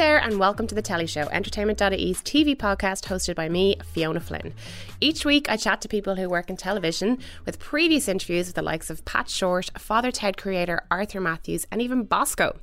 there, and welcome to The Telly Show, Entertainment.ie's TV podcast hosted by me, Fiona Flynn. Each week, I chat to people who work in television with previous interviews with the likes of Pat Shortt, Father Ted creator Arthur Matthews, and even Bosco.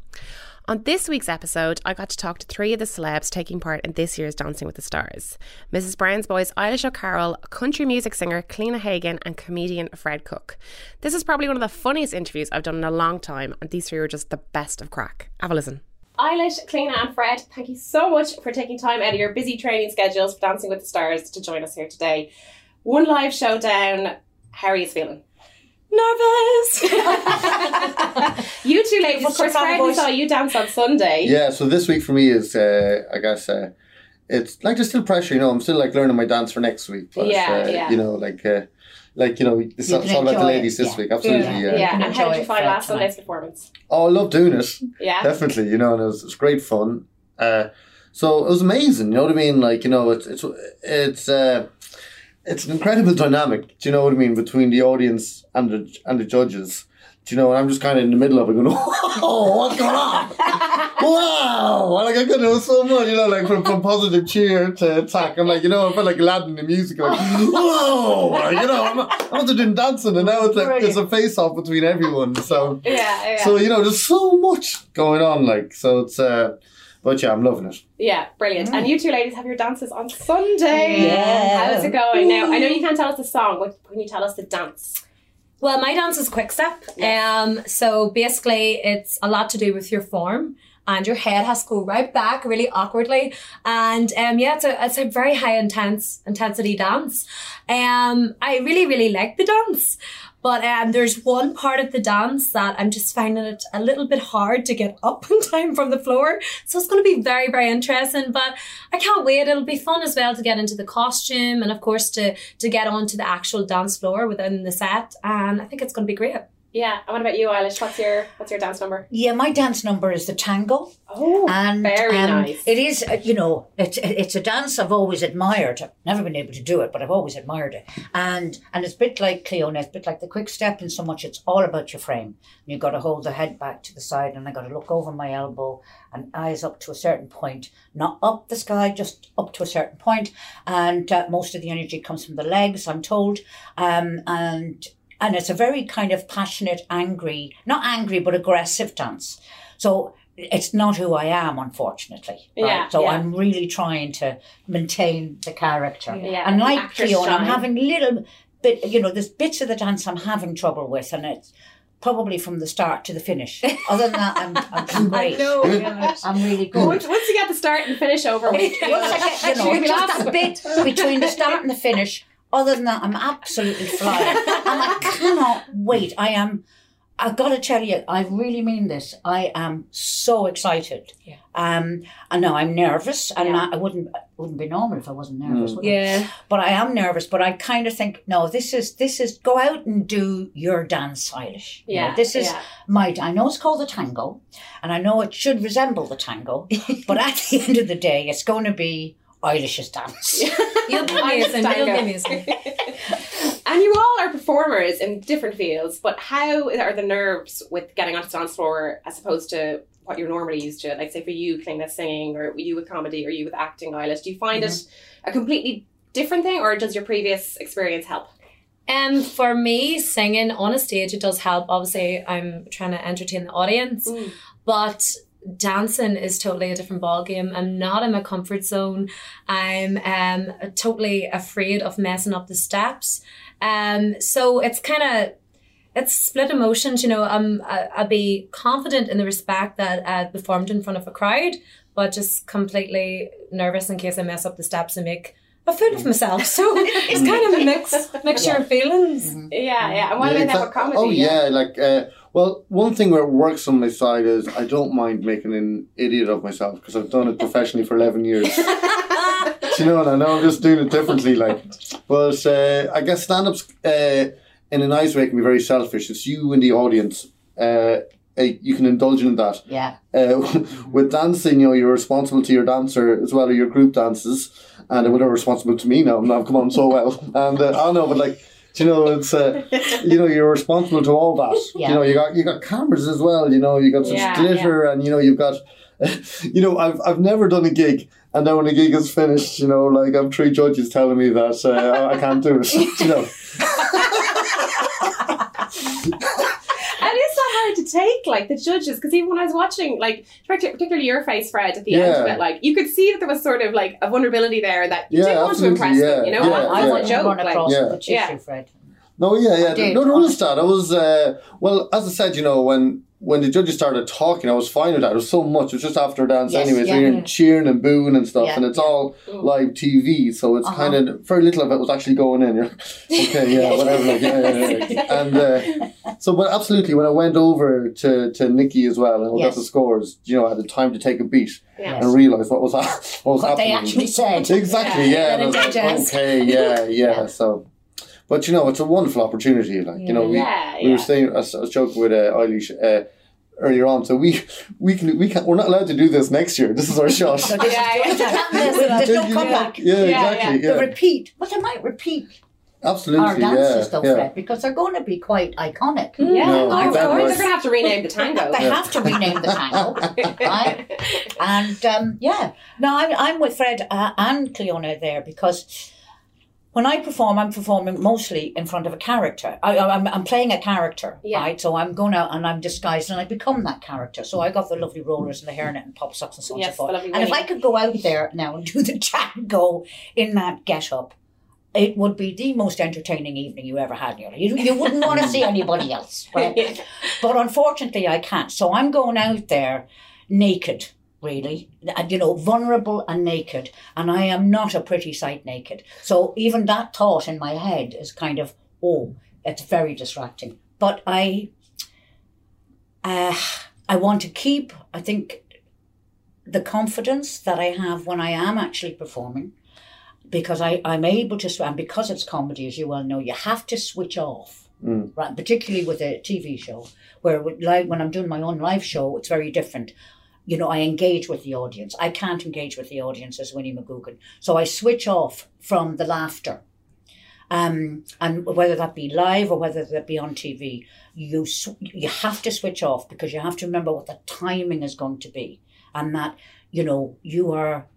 On this week's episode, I got to talk to three of the celebs taking part in this year's Dancing with the Stars Mrs. Brown's Boys Eilish O'Carroll, country music singer Cliona Hagan, and comedian Fred Cooke. This is probably one of the funniest interviews I've done in a long time, and these three were just the best of crack. Have a listen. Eilish, Cliona, and Fred, thank you so much for taking time out of your busy training schedules for Dancing with the Stars to join us here today. One live showdown. How are you feeling? Nervous. you two ladies, of course, Fred, we saw you dance on Sunday. Yeah, so this week for me is, uh, I guess, uh, it's like there's still pressure. You know, I'm still like learning my dance for next week. But, Yeah, uh, yeah. You know, like. Like you know, it's, You it's can all about the enjoy ladies it, this yeah. week. Absolutely, Yeah, yeah. yeah. And how did you find for last tonight. Sunday's performance? Oh, I love doing it. Yeah. Definitely, you know, and it was, it was great fun. Uh, so it was amazing. You know what I mean? Like you know, it's it's it's uh, it's an incredible dynamic. Do you know what I mean between the audience and the and the judges? Do you know? And I'm just kind of in the middle of it, going, "Oh, what's going on? wow!" Like I could know so much. You know, like from, from positive cheer to attack. I'm like, you know, I felt like Aladdin in the music. Like, whoa! Like, you know, I'm, I'm also doing dancing, and now it's like it's a face off between everyone. So. Yeah, yeah. So you know, there's so much going on, like so. It's uh, but yeah, I'm loving it. yeah, brilliant. And you two ladies have your dances on Sunday. Yeah. How's it going? Now, I know you can't tell us the song, but can you tell us the dance? Well, my dance is quick step. Um, so basically, it's a lot to do with your form. And your head has to go right back really awkwardly. And um, yeah, it's a, it's a very high intense intensity dance. Um, I really, really like the dance. But um, there's one part of the dance that I'm just finding it a little bit hard to get up in time from the floor. So it's going to be very, very interesting. But I can't wait. It'll be fun as well to get into the costume and, of course, to to get onto the actual dance floor within the set. And I think it's going to be great. Yeah. And what about you, Eilish? What's your what's your dance number? Yeah, my dance number is the tango. Oh, And very um, nice. It is, uh, you know, it's it's a dance I've always admired. I've never been able to do it, but I've always admired it. And and it's a bit like Cliona, it's a bit like the quick step in so much it's all about your frame. You've got to hold the head back to the side, and I got to look over my elbow and eyes up to a certain point, not up the sky, just up to a certain point. And uh, most of the energy comes from the legs, I'm told. Um, and and it's a very kind of passionate, angry, not angry, but aggressive dance. So it's not who I am, unfortunately. right? Yeah, So yeah. I'm really trying to maintain the character. Yeah, And like Fiona, I'm having little bit, you know, there's bits of the dance I'm having trouble with, and it's probably from the start to the finish. Other than that, I'm, I'm, I'm great. know. Oh I'm really good. Once, once you get the start and finish over with, Once I get, you know, just that bit between the start and the finish. Other than that, I'm absolutely flying, and I cannot wait. I am. I've got to tell you, I really mean this. I am so excited. Yeah. Um, I know I'm nervous, and Yeah. I, I wouldn't I wouldn't be normal if I wasn't nervous. would I? Yeah. But I am nervous. But I kind of think, no, this is this is go out and do your dance, Eilish. You know, yeah, this is yeah. my. I know it's called the tango, and I know it should resemble the tango, but at the end of the day, it's going to be Eilish's dance. You'll be I amazing. You'll be understand. amazing. and you all are performers in different fields, but how are the nerves with getting onto the dance floor as opposed to what you're normally used to? Like, say for you, playing this singing, or you with comedy, or you with acting, Eilish, do you find it a completely different thing, or does your previous experience help? Um, for me, singing on a stage, it does help. Obviously, I'm trying to entertain the audience, Mm. but dancing is totally a different ballgame. I'm not in my comfort zone. I'm um totally afraid of messing up the steps. Um, so it's kind of it's split emotions. You know, um, I, I'll be confident in the respect that I performed in front of a crowd, but just completely nervous in case I mess up the steps and make a fool of myself. So it's kind of a mix mixture of feelings. Yeah, yeah. And what Yeah, about that exact- with comedy? Oh yeah, like uh, well, one thing that works on my side is I don't mind making an idiot of myself because I've done it professionally for eleven years. Do you know? And I know I'm just doing it differently. Like, but uh, I guess stand-ups uh, in a nice way can be very selfish. It's you and the audience. Uh, uh, you can indulge in that. Yeah. Uh, with dancing, you know, you're responsible to your dancer as well as your group dances, and they were responsible to me now. Now I've come on so well, and uh, I don't know, but like, you know, it's uh, you know, you're responsible to all that. Yeah. You know, you got you got cameras as well. You know, you got such Yeah, glitter, and you know, you've got you know, I've I've never done a gig, and then when a gig is finished, you know, like I'm three judges telling me that uh, I can't do it. You know, And is that hard to take, like the judges? Because even when I was watching, like particularly your face, Fred, at the end of it, like you could see that there was sort of like a vulnerability there that you Yeah, didn't want to absolutely, impress them. You know, yeah, I, I yeah. was a joke. run Like, across Yeah. the tissue, Fred. no, yeah, yeah, did, no, no, honestly. that. I was uh, well, as I said, you know, when when the judges started talking, I was fine with that. It was so much. It was just after a dance, Yes, anyways. yeah. You're cheering and booing and stuff, Yeah, and it's yeah. all live TV, so it's Uh-huh. kind of very little of it was actually going in. You're like, okay, yeah, whatever. Like, yeah, yeah, yeah. And uh, so, but absolutely, when I went over to, to Nikki as well and we Yes. got the scores, you know, I had the time to take a beat Yeah. and realize what was what was What they happening. actually said. Exactly, yeah. Let and I was like, okay, yeah, yeah, Yeah. So, but you know, it's a wonderful opportunity. Like you know, we Yeah, we were saying, I was, I was joking with uh, Eilish uh, earlier on. So we we can we can we're not allowed to do this next year. This is our shot. Yeah, is yeah. There's no comeback. Yeah, Yeah, exactly. The repeat. But they might repeat absolutely. our dances, yeah, though, yeah. Fred, because they're going to be quite iconic. Yeah, No, of that course. They're going to have to rename the tango. They have to rename the tango, right? And um, yeah, no, I'm, I'm with Fred uh, and Cliona there because when I perform, I'm performing mostly in front of a character. I, I'm, I'm playing a character, Yeah. right? So I'm going out and I'm disguised and I become that character. So I got the lovely rollers and the hairnet and pop socks and so on Yes, and so forth. And if I could go out there now and do the tango in that get up, it would be the most entertaining evening you ever had in your life. You, you wouldn't want to see anybody else, right? But unfortunately, I can't. So I'm going out there naked, really, and you know, vulnerable and naked. And I am not a pretty sight naked. So even that thought in my head is kind of, oh, it's very distracting. But I, uh, I want to keep, I think, the confidence that I have when I am actually performing. Because I, I'm able to, and because it's comedy, as you well know, you have to switch off Mm. right? Particularly with a TV show, where live, when I'm doing my own live show, it's very different. You know, I engage with the audience. I can't engage with the audience as Winnie McGoogan, so I switch off from the laughter. Um, and whether that be live or whether that be on TV, you you have to switch off because you have to remember what the timing is going to be, and that you know you are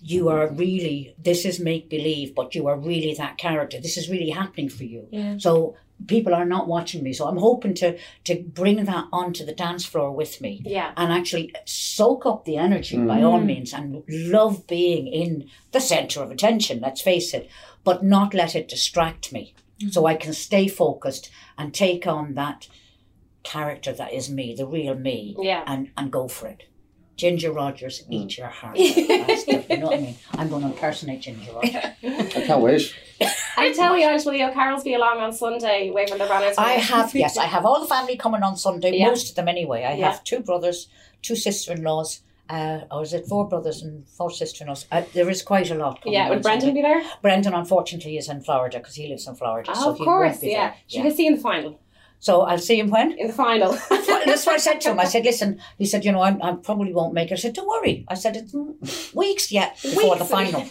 you are really this is make believe, but you are really that character. This is really happening for you. Yeah. So people are not watching me. So I'm hoping to to bring that onto the dance floor with me Yeah. and actually soak up the energy by all mm. means and love being in the center of attention, let's face it, but not let it distract me. So mm. I can stay focused and take on that character that is me, the real me, Yeah. and, and go for it. Ginger Rogers, eat mm. your heart. you know what I mean? I'm going to impersonate Ginger Rogers. I can't wait. I tell you, Eilish, will you Carol's be along on Sunday, waving the banners? I have, yes, I have all the family coming on Sunday, Yeah. most of them anyway. I Yeah. have two brothers, two sister in laws, uh, or is it four brothers and four sister in laws? Uh, there is quite a lot. Yeah, would Brendan Sunday. be there? Brendan, unfortunately, is in Florida because he lives in Florida. Oh, so of he course, won't be yeah. there. Should we see in the final? So I'll see him when? In the final. That's what I said to him. I said, listen, he said, you know, I, I probably won't make it. I said, don't worry. I said, it's weeks yet before the Weeks. final.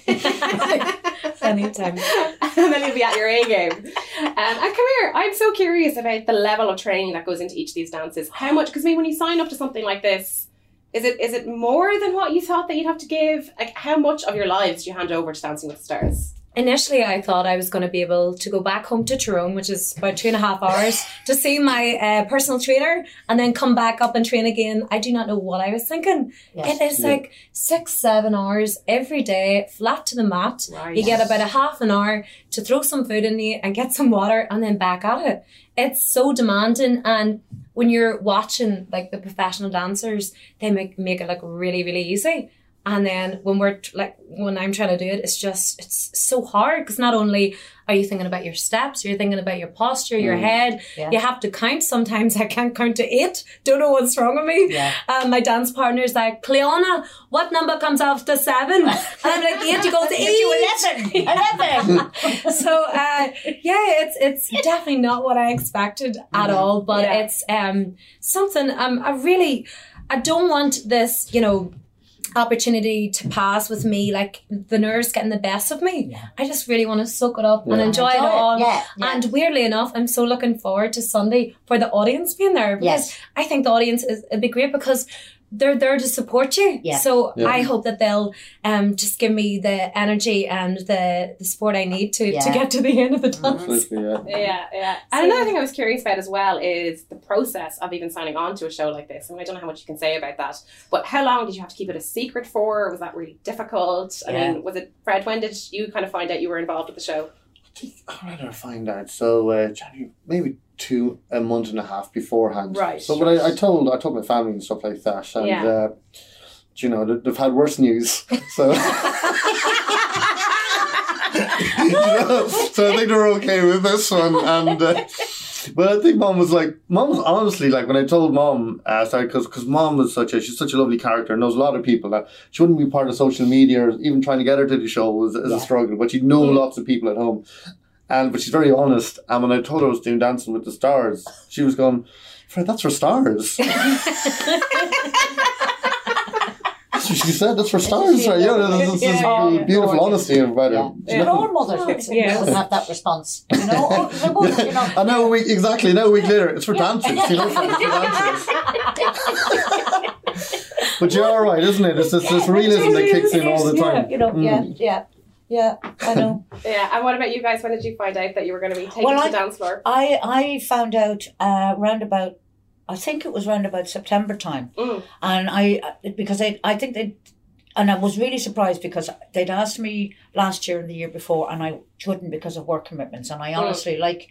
Anytime. and then you'll be at your A game. Um, and come here, I'm so curious about the level of training that goes into each of these dances. How much? Because I mean, when you sign up to something like this, is it is it more than what you thought that you'd have to give? Like, how much of your lives do you hand over to Dancing with the Stars? Initially, I thought I was going to be able to go back home to Tyrone, which is about two and a half hours, to see my uh, personal trainer and then come back up and train again. I do not know what I was thinking. Yes. It is Yeah. like six, seven hours every day, flat to the mat. Right. You get about a half an hour to throw some food in you and get some water and then back at it. It's so demanding and when you're watching like the professional dancers, they make make it look really, really easy. And then when we're like when I'm trying to do it, it's just it's so hard because not only are you thinking about your steps, you're thinking about your posture, your head. Yeah. You have to count. Sometimes I can't count to eight. Don't know what's wrong with me. Yeah. Um, my dance partner's like, Cliona, what number comes after seven? And I'm like, eight. He goes, eight. You 11. 11. so uh, yeah, it's it's definitely not what I expected at all. But Yeah. it's um something um I really I don't want this you know opportunity to pass with me like the nerves getting the best of me. Yeah. I just really want to soak it up and Yeah. enjoy, it Enjoy it. all. Yeah, yeah. And weirdly enough, I'm so looking forward to Sunday for the audience being there because Yes. I think the audience is it'd be great because they're there to support you. Yeah. So Yeah. I hope that they'll um just give me the energy and the the support I need to to get to the end of the dance. Yeah. Yeah, yeah. And another thing I was curious about as well is the process of even signing on to a show like this. And I don't know how much you can say about that, but how long did you have to keep it a secret for? Was that really difficult? I Yeah. mean, was it Fred? When did you kind of find out you were involved with the show? I find out? So uh, January, maybe two a month and a half beforehand. Right, So, but I, I told I told my family and stuff like that, and Yeah. uh, you know they- they've had worse news. So. You know, so I think they're okay with this one, and uh, but I think mom was like, mom was honestly like when I told mom, uh, sorry, because because mom was such a she's such a lovely character, and knows a lot of people that she wouldn't be part of social media, or even trying to get her to the show was is Yeah. a struggle, but she know lots of people at home, and but she's very honest. And when I told her I was doing Dancing with the Stars, she was going, Fred, that's for stars. That's what she said. That's for stars, right? Yeah, there's, there's, there's Yeah. beautiful honesty about Yeah. it. But all mothers would, Yeah. would have that response. You know, oh, they you know. I know. We exactly. No, a week later, it's for dancers. You know, it's for dancers. But you're all right, isn't it? It's this, this realism that kicks in all the time. You know, yeah, Mm. yeah, yeah. I know. Yeah. And what about you guys? When did you find out that you were going to be taken Well, to I- the dance floor? I I found out uh, round about, I think it was round about September time, Mm. and I because I I think they. And I was really surprised because they'd asked me last year and the year before, and I couldn't because of work commitments. And I honestly, like,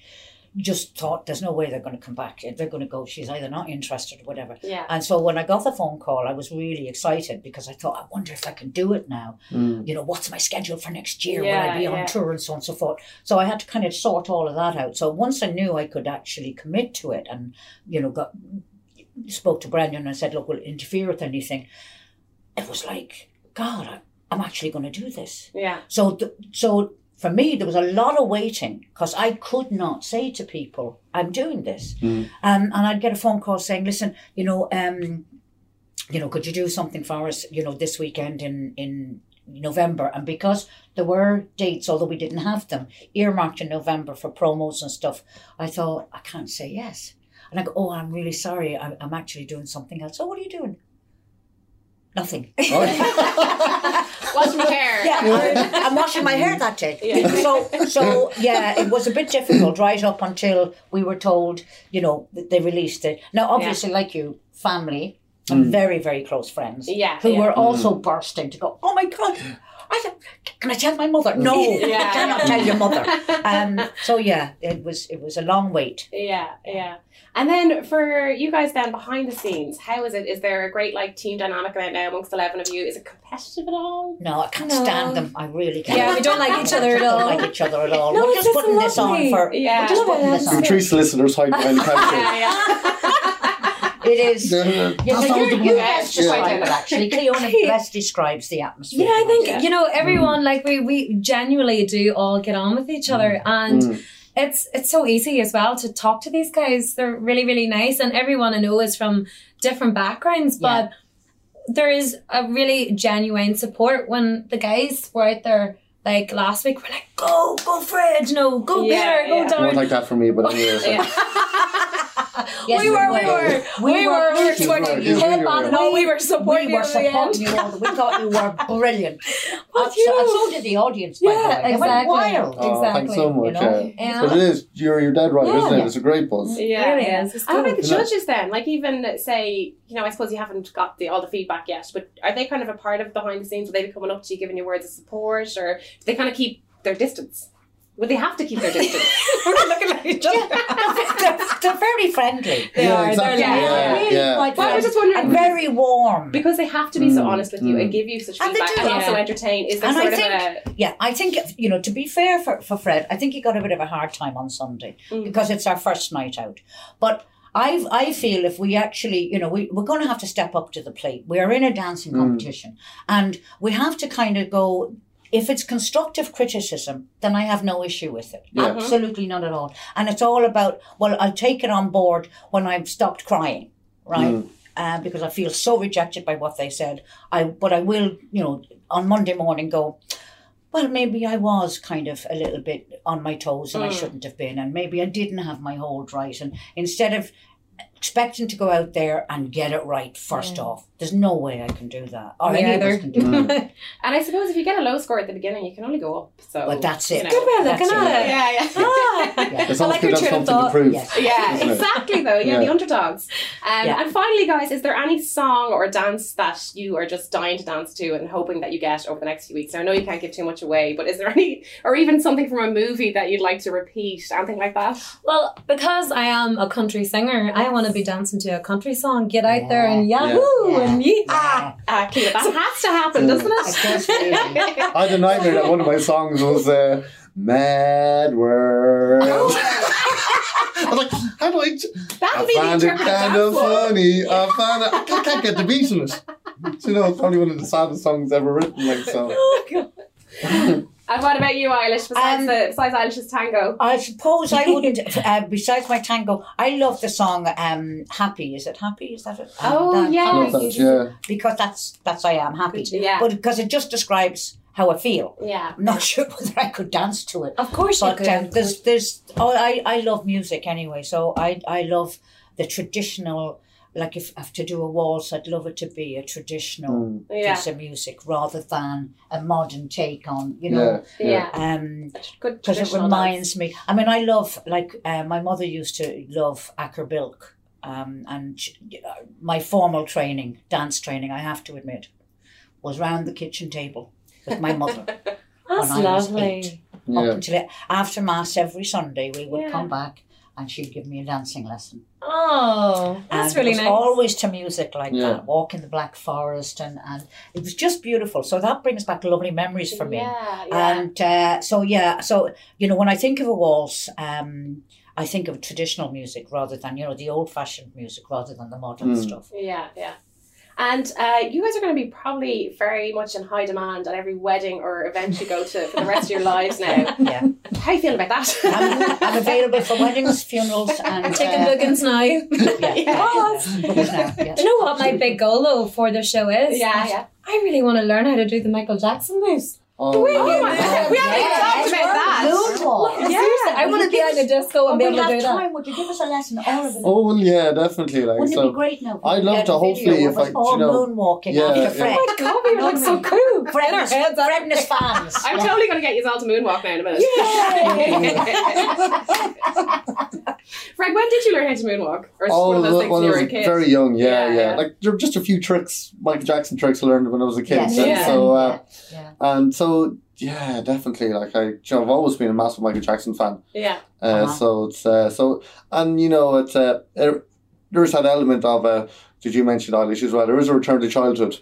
just thought there's no way they're going to come back. They're going to go. She's either not interested or whatever. Yeah. And so when I got the phone call, I was really excited because I thought, I wonder if I can do it now. Mm. You know, what's my schedule for next year? Yeah, Will I be on yeah. tour and so on and so forth? So I had to kind of sort all of that out. So once I knew I could actually commit to it and, you know, got spoke to Brendan and said, look, we'll interfere with anything. It was like, God, I, I'm actually going to do this. Yeah. So, th- so for me, there was a lot of waiting because I could not say to people, "I'm doing this," Mm. um, and I'd get a phone call saying, "Listen, you know, um, you know, could you do something for us, you know, this weekend in in November?" And because there were dates, although we didn't have them earmarked in November for promos and stuff, I thought I can't say yes. And I go, "Oh, I'm really sorry. I'm, I'm actually doing something else." Oh, what are you doing? Nothing. Washing my hair. Yeah, I'm, I'm washing my hair that day. Yeah. So, so yeah, it was a bit difficult right up until we were told, you know, that they released it. Now, obviously, like you, family mm. and very, very close friends, Yeah, who yeah. were also mm. bursting to go. Oh my god. I can I tell my mother? No, Yeah. I cannot tell your mother. Um, so yeah, it was it was a long wait. Yeah, yeah. And then for you guys then behind the scenes, how is it? Is there a great like team dynamic right now amongst eleven of you? Is it competitive at all? No, I can't No. stand them. I really can't. Yeah, we don't like each other at We don't like each other at all. No, we're it's just just putting this on for. Yeah. We're just putting this on. three solicitors hide behind the counter. Yeah, yeah. It is. Yeah, Yeah, that's no, how you, the- you Yeah, best yeah. describe it actually. Cliona best describes the atmosphere. Yeah, I think Yeah. you know everyone like we we genuinely do all get on with each other, and Mm. it's it's so easy as well to talk to these guys. They're really really nice, and everyone I know is from different backgrounds, but there is a really genuine support when the guys were out there. Like last week, we're like, go, go, Fred, you know, go, Yeah, Peter, go, yeah. It down. wasn't like that for me, but anyway. so- Yes, we were, we were, we, We were, were we were rooting supporting for you, you. no, we were supporting we you were at the end. supporting you all. We thought you were brilliant. But and, you so, and so did the audience. By Yeah, the way. They exactly. went wild. Oh, thanks Exactly, so you much. know? yeah. Yeah. But it is. You're you're dead right, isn't it? It's a great buzz. Yeah, yeah. is. It's And about the judges then? Like even say, you know, I suppose you haven't got the all the feedback yet, but are they kind of a part of behind the scenes? Will they be coming up to you, giving you words of support, or do they kind of keep their distance? Would they have to keep their distance? We're looking at each other. they're, they're very friendly. They yeah, are, they're exactly. like- yeah, really yeah, quite But I was just wondering And very warm. because they have to be so Mm, honest with you mm. and give you such And they feedback do. and also Yeah. entertain. Is there And I sort of think- a Yeah, I think you know. To be fair for, for Fred, I think he got a bit of a hard time on Sunday Mm. because it's our first night out. But I I feel if we actually, you know, we we're going to have to step up to the plate. We are in a dancing Mm. competition, and we have to kind of go. If it's constructive criticism, then I have no issue with it. Yeah. Absolutely not at all. And it's all about well, I'll take it on board when I've stopped crying, right? Mm. Uh, because I feel so rejected by what they said. I but I will, you know, on Monday morning go well, maybe I was kind of a little bit on my toes and I Mm. shouldn't have been, and maybe I didn't have my hold right. And instead of expecting to go out there and get it right first off. There's no way I can do that. Or Me any of us can do that. And I suppose if you get a low score at the beginning, you can only go up. So But that's it. you know. Good way of looking at it. Yeah, yeah. Ah. It's I like your to have train of thought. Yes. Yeah, Isn't exactly though. Yeah, Yeah. the underdogs. Um, Yeah. And finally, guys, is there any song or dance that you are just dying to dance to and hoping that you get over the next few weeks? Now, I know you can't give too much away, but is there any, or even something from a movie that you'd like to repeat, anything like that? Well, because I am a country singer, I want to be dancing to a country song. Get out there and Yeah. yahoo Yeah. and yeehaw. Yeah. Uh, Keela, that has to happen, doesn't It it? I had a nightmare that one of my songs was uh, Mad World. I was like, how do I? That would be the found it kind of funny. I found it. I can't, can't get the beat in it. You know, it's probably one of the saddest songs ever written. Like so. Oh, God. And what about you, Eilish? Besides Um, the besides Eilish's tango, I suppose I wouldn't. Uh, besides my tango, I love the song um, "Happy." Is it "Happy"? Is that it? Oh, that- yeah. I love that, yeah. Because that's that's I am happy. Yeah. But because it just describes how I feel. yeah, I'm not sure whether I could dance to it. Of course you But could. um, there's there's oh I I love music anyway. So I I love the traditional. Like if I have to do a waltz, I'd love it to be a traditional Mm. yeah, piece of music rather than a modern take on. You know. Yeah, yeah. Um, Good because it traditional reminds me. I mean, I love like uh, my mother used to love Acker Bilk, um, and sh- uh, my formal training, dance training, I have to admit, was round the kitchen table with my mother That's when I was lovely. eight. up yeah. until it, after mass every Sunday. We would Yeah. come back and she'd give me a dancing lesson. Oh, that's and really it was nice. Always to music like Yeah. that, walk in the Black Forest, and and it was just beautiful. So that brings back lovely memories for me. Yeah, yeah. And uh, so yeah, so you know when I think of a waltz, um, I think of traditional music rather than you know the old fashioned music rather than the modern Mm. stuff. Yeah, yeah. And uh, you guys are going to be probably very much in high demand at every wedding or event you go to for the rest of your lives now. Yeah, How you feeling about I'm, that? I'm available for weddings, funerals, and Taking uh, bookings now. Yeah, Yeah. Bookings now, yeah. Do you know what my big goal though for the show is? yeah, yeah. I really want to learn how to do the Michael Jackson moves. Oh, Oh my God, we haven't even talked about that. Moonwalk. Yeah. Seriously, I want to be on the disco Oh, and be we'll able to have do that. time. Would you give us a lesson? All of it. Oh well, yeah, definitely. Like Wouldn't it be great now? I'd love get to, a hopefully, video if of us I- do all you know- moonwalking Yeah, after yeah. Fred. Oh my god, we would look so cool. Fred our and his- heads. Fred and his fans. I'm totally going to get you all to moonwalk now in a minute. Fred, when did you learn how to moonwalk? Or is it Oh, one of those things when when I you were was a kid? very young, yeah, Yeah, yeah, yeah. Like there were just a few tricks, Michael Jackson tricks I learned when I was a kid. Yes. and Yeah. So, uh, yeah. and so, yeah, definitely. Like I, you know, I've always been a massive Michael Jackson fan. yeah. Uh, Uh-huh. So it's uh, so, and you know, it's uh, er, there's that element of uh, did you mention Eilish as well? There is a return to childhood.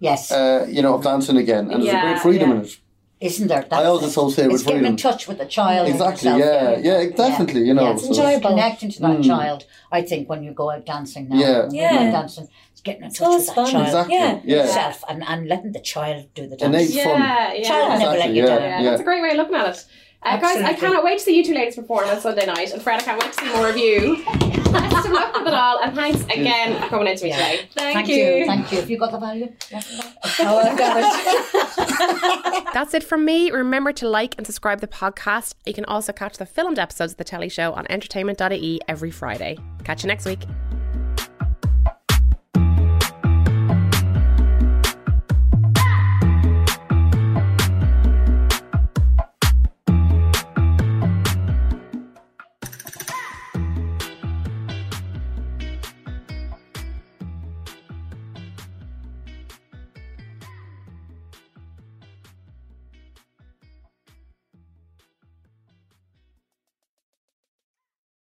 Yes, Uh, you know, of dancing again, and there's a great freedom yeah. in it. isn't there? I always associate it's with getting in touch with the child. Exactly. yourself, Yeah. Yeah. Definitely. You know. Yeah, it's so- enjoyable. Connecting to that Mm. child, I think, when you go out dancing now. Yeah. when you go out Yeah. dancing, it's getting in touch always with that fun. child Exactly. Yeah. Yeah. yourself and, and letting the child do the Innate dance. Yeah, fun. yeah. Child will never let you yeah. down. Yeah, that's a great way of looking at it. Uh, guys, I cannot wait to see you two ladies perform on Sunday night. And Fred, I can't wait to see more of you. Best of luck with it all. And thanks again for coming in to me Yeah. today. Thank, Thank you. Thank you. Have you got the value? Oh, I've got it. That's it from me. Remember to like and subscribe the podcast. You can also catch the filmed episodes of The Telly Show on entertainment.ie every Friday. Catch you next week.